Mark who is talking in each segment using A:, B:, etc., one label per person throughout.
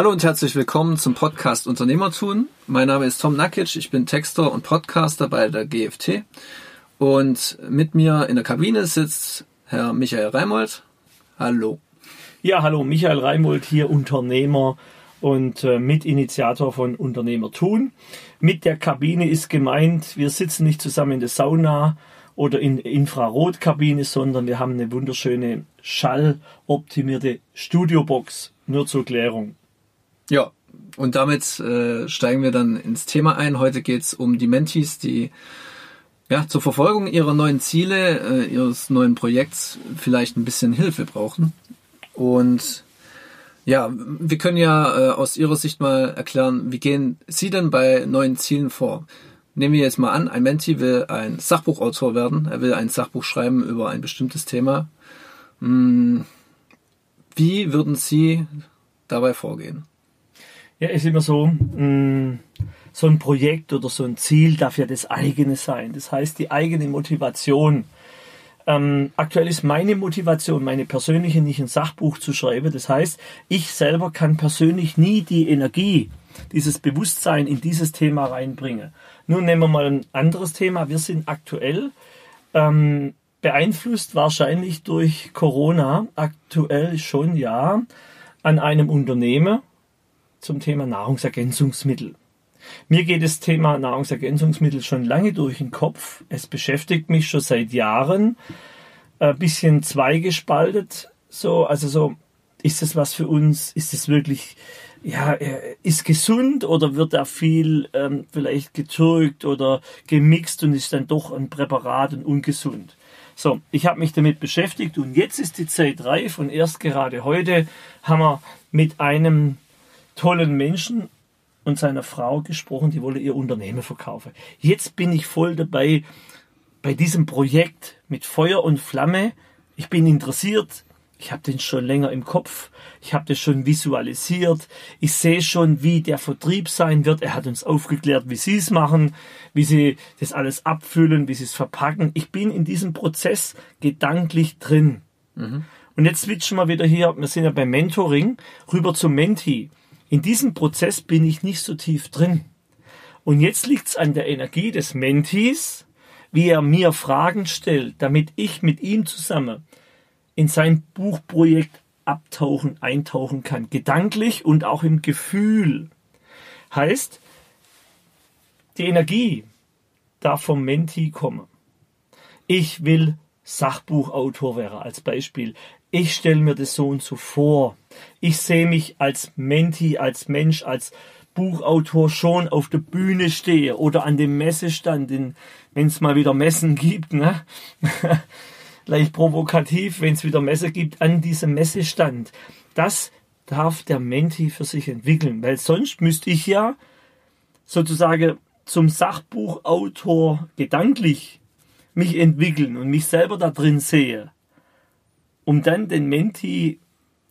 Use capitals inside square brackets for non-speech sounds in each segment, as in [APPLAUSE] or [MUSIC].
A: Hallo und herzlich willkommen zum Podcast Unternehmertun. Mein Name ist Tom Nakic, ich bin Texter und Podcaster bei der GFT. Und mit mir in der Kabine sitzt Herr Michael Reimold. Hallo.
B: Ja, hallo, Michael Reimold hier, Unternehmer und äh, Mitinitiator von Unternehmertun. Mit der Kabine ist gemeint, wir sitzen nicht zusammen in der Sauna oder in Infrarotkabine, sondern wir haben eine wunderschöne schalloptimierte Studiobox. Nur zur Klärung.
A: Ja, und damit äh, steigen wir dann ins Thema ein. Heute geht's um die Mentees, die ja, zur Verfolgung ihrer neuen Ziele, äh, ihres neuen Projekts vielleicht ein bisschen Hilfe brauchen. Und ja, wir können ja äh, aus Ihrer Sicht mal erklären, wie gehen Sie denn bei neuen Zielen vor? Nehmen wir jetzt mal an, ein Mentee will ein Sachbuchautor werden. Er will ein Sachbuch schreiben über ein bestimmtes Thema. Hm, wie würden Sie dabei vorgehen?
B: Ja, ist immer so, mm, so ein Projekt oder so ein Ziel darf ja das eigene sein. Das heißt, die eigene Motivation. Ähm, aktuell ist meine Motivation, meine persönliche, nicht ein Sachbuch zu schreiben. Das heißt, ich selber kann persönlich nie die Energie, dieses Bewusstsein in dieses Thema reinbringen. Nun nehmen wir mal ein anderes Thema. Wir sind aktuell ähm, beeinflusst wahrscheinlich durch Corona, aktuell schon ja, an einem Unternehmen, zum Thema Nahrungsergänzungsmittel. Mir geht das Thema Nahrungsergänzungsmittel schon lange durch den Kopf. Es beschäftigt mich schon seit Jahren. Ein bisschen zweigespaltet. So, also so, ist das was für uns? Ist es wirklich, ja, äh, ist gesund oder wird da viel ähm, vielleicht getürkt oder gemixt und ist dann doch ein Präparat und ungesund? So, ich habe mich damit beschäftigt und jetzt ist die Zeit reif und erst gerade heute haben wir mit einem tollen Menschen und seiner Frau gesprochen, die wolle ihr Unternehmen verkaufen. Jetzt bin ich voll dabei bei diesem Projekt mit Feuer und Flamme. Ich bin interessiert. Ich habe den schon länger im Kopf. Ich habe das schon visualisiert. Ich sehe schon, wie der Vertrieb sein wird. Er hat uns aufgeklärt, wie sie es machen, wie sie das alles abfüllen, wie sie es verpacken. Ich bin in diesem Prozess gedanklich drin. Mhm. Und jetzt switchen wir wieder hier, wir sind ja beim Mentoring, rüber zum Menti. In diesem Prozess bin ich nicht so tief drin. Und jetzt liegt es an der Energie des Mentis, wie er mir Fragen stellt, damit ich mit ihm zusammen in sein Buchprojekt abtauchen, eintauchen kann. Gedanklich und auch im Gefühl. Heißt, die Energie darf vom Menti kommen. Ich will Sachbuchautor werden als Beispiel ich stelle mir das so und so vor. Ich sehe mich als Menti, als Mensch, als Buchautor schon auf der Bühne stehe oder an dem Messestand, wenn es mal wieder Messen gibt, ne? [LAUGHS] leicht provokativ, wenn es wieder Messe gibt, an diesem Messestand. Das darf der Menti für sich entwickeln, weil sonst müsste ich ja sozusagen zum Sachbuchautor gedanklich mich entwickeln und mich selber da drin sehe um dann den Menti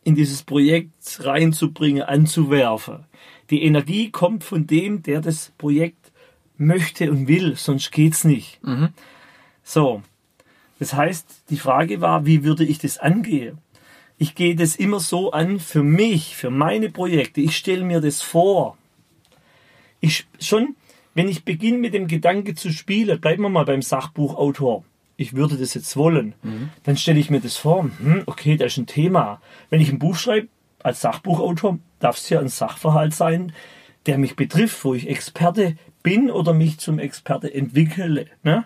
B: in dieses Projekt reinzubringen, anzuwerfen. Die Energie kommt von dem, der das Projekt möchte und will, sonst geht's nicht. Mhm. So. Das heißt, die Frage war, wie würde ich das angehen? Ich gehe das immer so an für mich, für meine Projekte. Ich stelle mir das vor. Ich schon, wenn ich beginne mit dem Gedanke zu spielen, bleiben wir mal beim Sachbuchautor ich würde das jetzt wollen, mhm. dann stelle ich mir das vor, hm, okay, da ist ein Thema. Wenn ich ein Buch schreibe, als Sachbuchautor, darf es ja ein Sachverhalt sein, der mich betrifft, wo ich Experte bin oder mich zum Experte entwickle. Ne?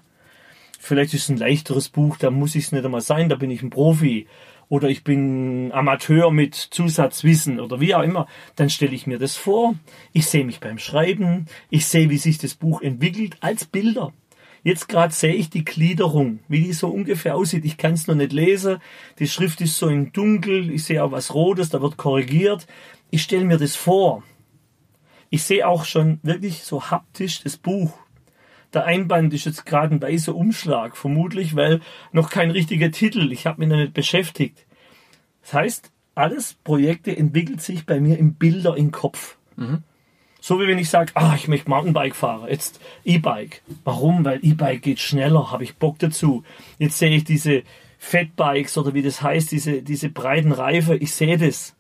B: Vielleicht ist es ein leichteres Buch, da muss ich es nicht einmal sein, da bin ich ein Profi. Oder ich bin Amateur mit Zusatzwissen oder wie auch immer. Dann stelle ich mir das vor. Ich sehe mich beim Schreiben. Ich sehe, wie sich das Buch entwickelt als Bilder. Jetzt gerade sehe ich die Gliederung, wie die so ungefähr aussieht. Ich kann es noch nicht lesen. Die Schrift ist so im Dunkel. Ich sehe auch was Rotes, da wird korrigiert. Ich stelle mir das vor. Ich sehe auch schon wirklich so haptisch das Buch. Der Einband ist jetzt gerade ein weißer Umschlag, vermutlich, weil noch kein richtiger Titel. Ich habe mich noch nicht beschäftigt. Das heißt, alles Projekte entwickelt sich bei mir im Bilder im Kopf. Mhm. So wie wenn ich sage, ah, ich möchte Mountainbike fahren, jetzt E-Bike. Warum? Weil E-Bike geht schneller, habe ich Bock dazu. Jetzt sehe ich diese Fatbikes oder wie das heißt, diese, diese breiten Reifen, ich sehe das.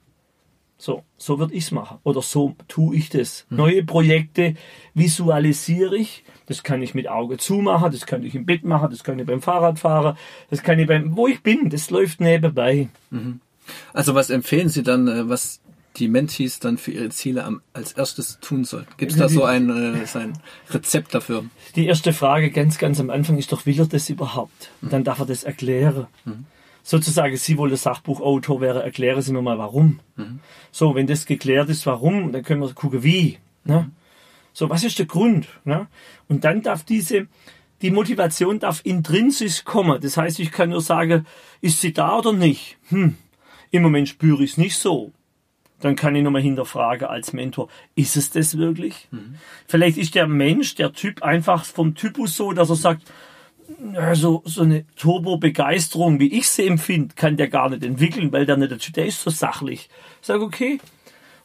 B: So, so würde ich es machen. Oder so tue ich das. Mhm. Neue Projekte visualisiere ich. Das kann ich mit Auge zumachen, das kann ich im Bett machen, das kann ich beim Fahrradfahrer, das kann ich beim, wo ich bin, das läuft nebenbei. Mhm.
A: Also was empfehlen Sie dann, äh, was die Mentees dann für ihre Ziele am, als erstes tun sollten? Gibt es da so [LAUGHS] ein, äh, so ein Rezept dafür?
B: Die erste Frage ganz, ganz am Anfang ist doch, will er das überhaupt? Mhm. Dann darf er das erklären. Mhm sozusagen Sie wohl der Sachbuchautor wäre, erklären Sie mir mal warum. Mhm. So, wenn das geklärt ist, warum, dann können wir gucken, wie. Ne? So, was ist der Grund? Ne? Und dann darf diese, die Motivation darf intrinsisch kommen. Das heißt, ich kann nur sagen, ist sie da oder nicht? Hm, im Moment spüre ich es nicht so. Dann kann ich nochmal hinterfragen als Mentor, ist es das wirklich? Mhm. Vielleicht ist der Mensch, der Typ einfach vom Typus so, dass er sagt, also so eine Turbo-Begeisterung, wie ich sie empfinde, kann der gar nicht entwickeln, weil der nicht, der ist so sachlich. Ich sage, okay.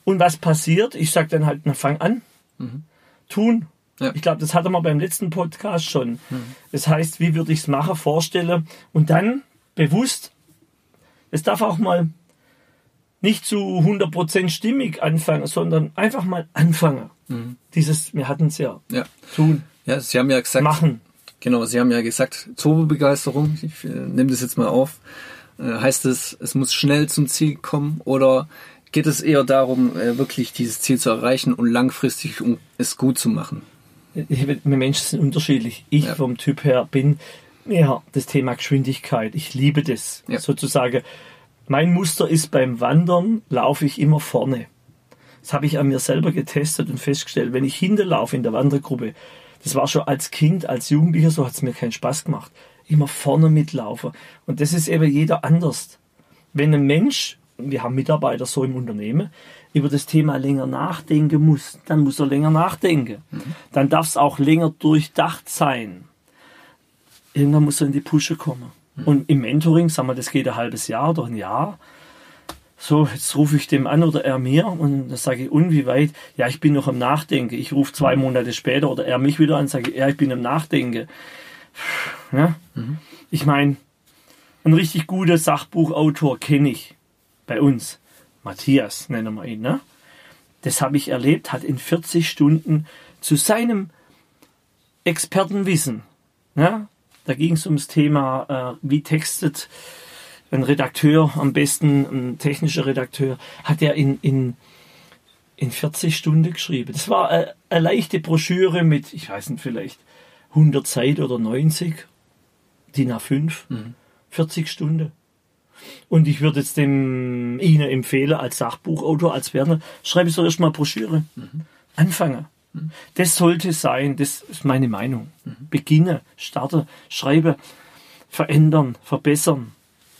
B: Und was passiert? Ich sage dann halt, na fang an. Mhm. Tun. Ja. Ich glaube, das hatte man beim letzten Podcast schon. Mhm. Das heißt, wie würde ich es machen, vorstellen und dann bewusst, es darf auch mal nicht zu 100% stimmig anfangen, sondern einfach mal anfangen. Mhm. Dieses, wir hatten es ja.
A: ja. Tun. Ja, Sie haben ja gesagt,
B: machen.
A: Genau, Sie haben ja gesagt, Turbobegeisterung, ich äh, nehme das jetzt mal auf. Äh, heißt es, es muss schnell zum Ziel kommen oder geht es eher darum, äh, wirklich dieses Ziel zu erreichen und langfristig um es gut zu machen?
B: Wir Menschen sind unterschiedlich. Ich ja. vom Typ her bin ja das Thema Geschwindigkeit. Ich liebe das. Ja. Sozusagen, mein Muster ist beim Wandern, laufe ich immer vorne. Das habe ich an mir selber getestet und festgestellt. Wenn ich hinterlaufe in der Wandergruppe, das war schon als Kind, als Jugendlicher, so hat es mir keinen Spaß gemacht. Immer vorne mitlaufen. Und das ist eben jeder anders. Wenn ein Mensch, wir haben Mitarbeiter so im Unternehmen, über das Thema länger nachdenken muss, dann muss er länger nachdenken. Mhm. Dann darf es auch länger durchdacht sein. Irgendwann muss er in die Pusche kommen. Mhm. Und im Mentoring, sagen wir, das geht ein halbes Jahr oder ein Jahr, so, jetzt rufe ich dem an oder er mir und dann sage ich, und wie weit? Ja, ich bin noch am Nachdenken. Ich rufe zwei Monate später oder er mich wieder an, sage, ja, ich bin am Nachdenken. Ja? Mhm. Ich meine, ein richtig guter Sachbuchautor kenne ich bei uns. Matthias nennen wir ihn. Ne? Das habe ich erlebt, hat in 40 Stunden zu seinem Expertenwissen, ne? Da ging es ums Thema, äh, wie textet ein Redakteur, am besten ein technischer Redakteur, hat er in, in, in 40 Stunden geschrieben. Das war eine, eine leichte Broschüre mit, ich weiß nicht, vielleicht 100 Seiten oder 90, DIN A5, mhm. 40 Stunden. Und ich würde jetzt dem Ihnen empfehlen, als Sachbuchautor, als Werner, schreibe so erstmal Broschüre. Mhm. Anfangen. Das sollte sein, das ist meine Meinung. Beginne, starte, schreibe, verändern, verbessern.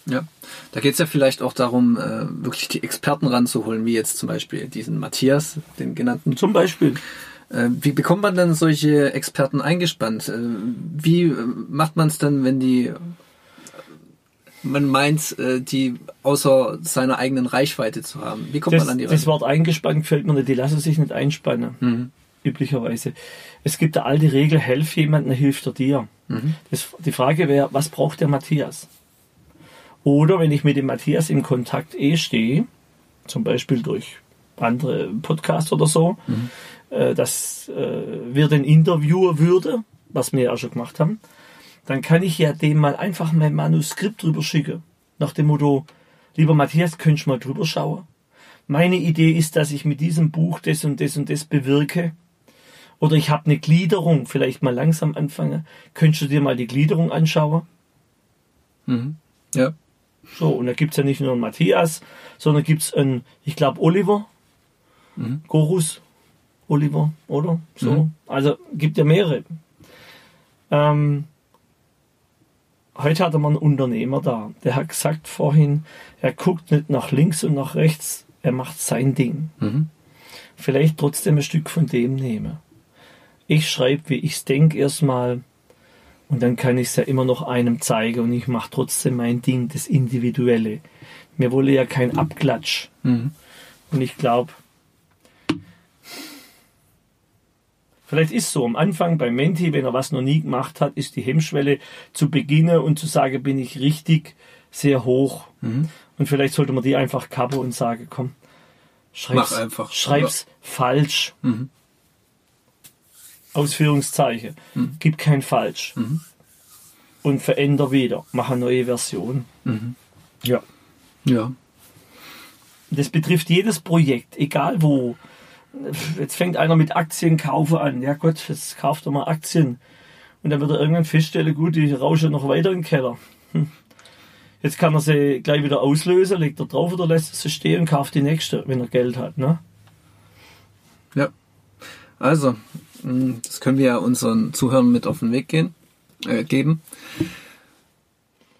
A: Ja, da geht es ja vielleicht auch darum, äh, wirklich die Experten ranzuholen, wie jetzt zum Beispiel diesen Matthias, den genannten.
B: Zum Beispiel.
A: Äh, wie bekommt man dann solche Experten eingespannt? Äh, wie macht man es dann, wenn die man meint, die außer seiner eigenen Reichweite zu haben? Wie kommt
B: das,
A: man an die
B: Reichweite? Das Wort eingespannt fällt mir nicht, die lassen sich nicht einspannen. Mhm. Üblicherweise. Es gibt eine alte Regel, helf jemandem, hilft er dir. Mhm. Das, die Frage wäre, was braucht der Matthias? Oder wenn ich mit dem Matthias in Kontakt eh stehe, zum Beispiel durch andere Podcasts oder so, mhm. äh, dass äh, wir den Interviewer würde, was wir ja schon gemacht haben, dann kann ich ja dem mal einfach mein Manuskript drüber schicken. Nach dem Motto, lieber Matthias, könntest du mal drüber schauen? Meine Idee ist, dass ich mit diesem Buch das und das und das bewirke. Oder ich habe eine Gliederung, vielleicht mal langsam anfangen. Könntest du dir mal die Gliederung anschauen?
A: Mhm. Ja.
B: So, und da gibt es ja nicht nur einen Matthias, sondern gibt es einen, ich glaube, Oliver, mhm. Gorus, Oliver, oder? So. Mhm. Also gibt ja mehrere. Ähm, heute hatte man einen Unternehmer da, der hat gesagt vorhin, er guckt nicht nach links und nach rechts, er macht sein Ding. Mhm. Vielleicht trotzdem ein Stück von dem nehmen. Ich schreibe, wie ich es denke, erstmal und dann kann ich es ja immer noch einem zeigen und ich mache trotzdem mein Ding, das Individuelle. Mir wolle ja kein Abklatsch. Mhm. Und ich glaube, vielleicht ist so am Anfang beim Menti, wenn er was noch nie gemacht hat, ist die Hemmschwelle zu beginnen und zu sagen, bin ich richtig sehr hoch. Mhm. Und vielleicht sollte man die einfach kappen und sagen, komm, Schreib's. Schreib's falsch.
A: Mhm.
B: Ausführungszeichen.
A: Mhm.
B: Gib kein falsch. Und veränder wieder. Mach eine neue Version.
A: Mhm.
B: Ja.
A: Ja.
B: Das betrifft jedes Projekt, egal wo. Jetzt fängt einer mit Aktienkaufen an. Ja Gott, jetzt kauft er mal Aktien. Und dann wird er irgendwann feststellen, gut, die rauschen noch weiter in den Keller. Hm. Jetzt kann er sie gleich wieder auslösen, legt er drauf oder lässt sie stehen und kauft die nächste, wenn er Geld hat. Ne?
A: Ja. Also, das können wir ja unseren Zuhörern mit auf den Weg gehen, äh, geben.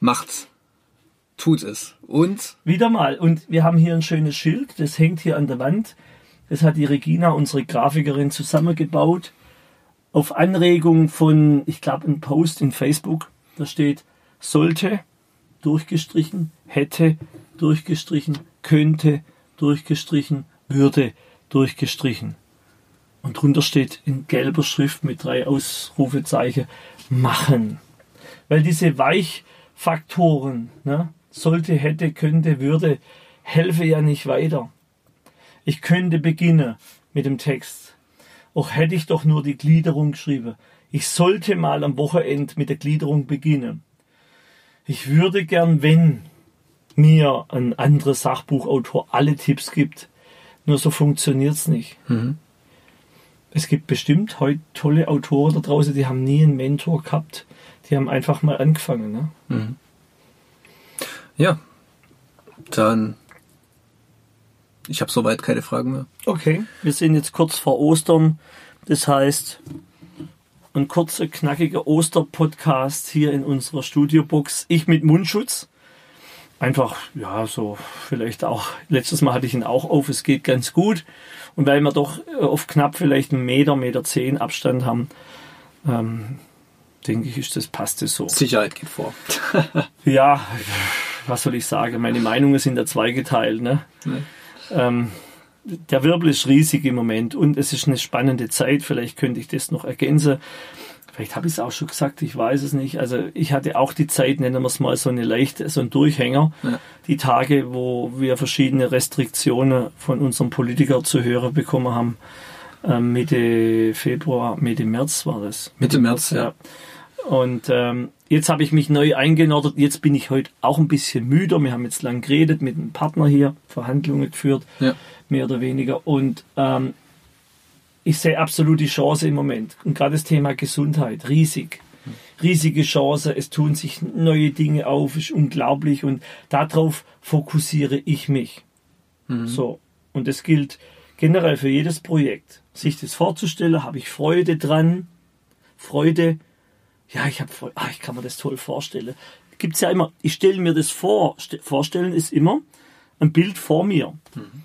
A: Macht's. Tut es. Und
B: Wieder mal. Und wir haben hier ein schönes Schild, das hängt hier an der Wand. Das hat die Regina, unsere Grafikerin, zusammengebaut. Auf Anregung von, ich glaube, einem Post in Facebook. Da steht, sollte, durchgestrichen, hätte, durchgestrichen, könnte, durchgestrichen, würde, durchgestrichen. Und drunter steht in gelber Schrift mit drei Ausrufezeichen, machen. Weil diese Weichfaktoren, ne, sollte, hätte, könnte, würde, helfe ja nicht weiter. Ich könnte beginnen mit dem Text. Auch hätte ich doch nur die Gliederung geschrieben. Ich sollte mal am Wochenende mit der Gliederung beginnen. Ich würde gern, wenn mir ein anderer Sachbuchautor alle Tipps gibt. Nur so funktioniert's nicht. Es gibt bestimmt heute tolle Autoren da draußen, die haben nie einen Mentor gehabt. Die haben einfach mal angefangen. Ne?
A: ja, dann ich habe soweit keine Fragen mehr.
B: Okay. Wir sind jetzt kurz vor Ostern. Das heißt, ein kurzer, knackiger Oster-Podcast hier in unserer Studiobox. Ich mit Mundschutz. Einfach, ja, so vielleicht auch, letztes Mal hatte ich ihn auch auf, es geht ganz gut. Und weil wir doch äh, auf knapp vielleicht einen Meter, Meter zehn Abstand haben, ähm, denke ich, ist das, passt es so.
A: Sicherheit geht vor. [LAUGHS]
B: Ja, was soll ich sagen? Meine Meinungen sind da zweigeteilt. Ne?
A: Ne?
B: Ähm, der Wirbel ist riesig im Moment und es ist eine spannende Zeit. Vielleicht könnte ich das noch ergänzen. Vielleicht habe ich es auch schon gesagt, ich weiß es nicht. Also ich hatte auch die Zeit, nennen wir es mal so eine leichte, so ein Durchhänger.
A: Ja.
B: Die Tage, wo wir verschiedene Restriktionen von unserem Politiker zu hören bekommen haben. Ähm, Mitte Februar, Mitte März war das.
A: Mitte März, ja.
B: Und ähm, jetzt habe ich mich neu eingenordet. Jetzt bin ich heute auch ein bisschen müder. Wir haben jetzt lang geredet mit einem Partner hier, Verhandlungen geführt,
A: Ja.
B: mehr oder weniger. Und ähm, ich sehe absolut die Chance im Moment. Und gerade das Thema Gesundheit, riesig. Riesige Chance. Es tun sich neue Dinge auf, ist unglaublich. Und darauf fokussiere ich mich. So. Und das gilt generell für jedes Projekt. Sich das vorzustellen, habe ich Freude dran. Freude, ja, ich habe Freude, ah, ich kann mir das toll vorstellen. Gibt's ja immer, ich stelle mir das vor. Ste- Vorstellen ist immer ein Bild vor mir.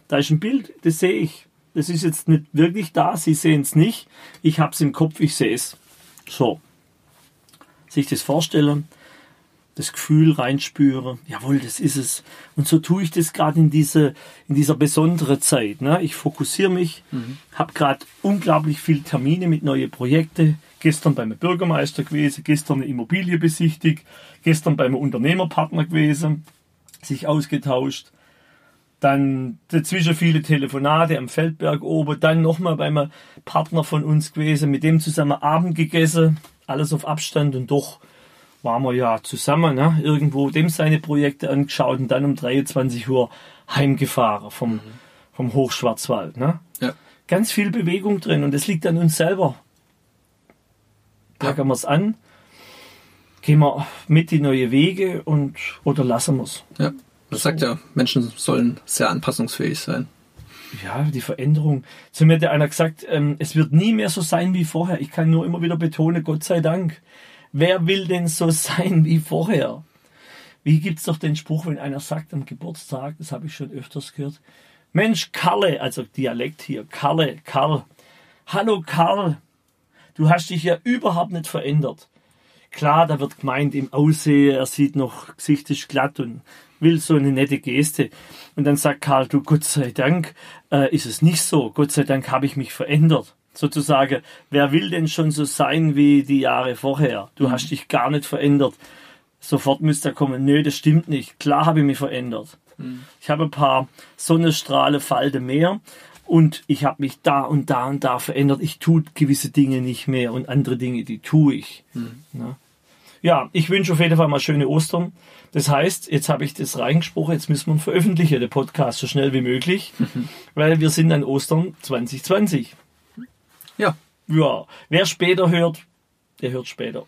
B: Da ist ein Bild, das sehe ich. Das ist jetzt nicht wirklich da, Sie sehen es nicht. Ich habe es im Kopf, ich sehe es. So. Sich das vorstellen, das Gefühl reinspüren, jawohl, das ist es. Und so tue ich das gerade in, diese, in dieser besonderen Zeit. Ne? Ich fokussiere mich, habe gerade unglaublich viele Termine mit neuen Projekten. Gestern beim Bürgermeister gewesen, gestern eine Immobilie besichtigt, gestern beim Unternehmerpartner gewesen, sich ausgetauscht. Dann dazwischen viele Telefonate am Feldberg oben, dann nochmal beim Partner von uns gewesen, mit dem zusammen Abend gegessen, alles auf Abstand und doch waren wir ja zusammen, ne? irgendwo dem seine Projekte angeschaut und dann um 23 Uhr heimgefahren vom, vom Hochschwarzwald. Ne?
A: Ja.
B: Ganz viel Bewegung drin und es liegt an uns selber. Packen wir es an, gehen wir mit die neue Wege und oder lassen wir es.
A: ja. Das sagt ja, Menschen sollen sehr anpassungsfähig sein.
B: Ja, die Veränderung. Zu mir hat einer gesagt, ähm, es wird nie mehr so sein wie vorher. Ich kann nur immer wieder betonen, Gott sei Dank. Wer will denn so sein wie vorher? Wie gibt's doch den Spruch, wenn einer sagt am Geburtstag, das habe ich schon öfters gehört, Mensch, Karle, also Dialekt hier, Karle, Karl, hallo Karl, du hast dich ja überhaupt nicht verändert. Klar, da wird gemeint im Aussehen, er sieht noch, Gesicht ist glatt und will so eine nette Geste. Und dann sagt Karl, du Gott sei Dank äh, ist es nicht so. Gott sei Dank habe ich mich verändert. Sozusagen, wer will denn schon so sein wie die Jahre vorher? Du hast dich gar nicht verändert. Sofort müsste er kommen, nö, das stimmt nicht. Klar habe ich mich verändert. Ich habe ein paar Sonnenstrahle, Falde mehr und ich habe mich da und da und da verändert. Ich tue gewisse Dinge nicht mehr und andere Dinge, die tue ich. Ja. Ja, ich wünsche auf jeden Fall mal schöne Ostern. Das heißt, jetzt habe ich das reingesprochen, jetzt müssen wir veröffentlichen, den Podcast, so schnell wie möglich, weil wir sind an Ostern 2020.
A: Ja.
B: Ja, wer später hört, der hört später.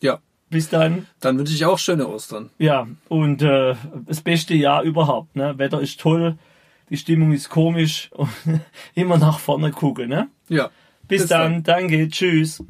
A: Ja.
B: Bis dann.
A: Dann wünsche ich auch schöne Ostern.
B: Ja, und äh, das beste Jahr überhaupt. Ne? Wetter ist toll, die Stimmung ist komisch und [LAUGHS] immer nach vorne gucken. Ne?
A: Ja.
B: Bis,
A: Bis
B: dann.
A: dann.
B: danke, tschüss.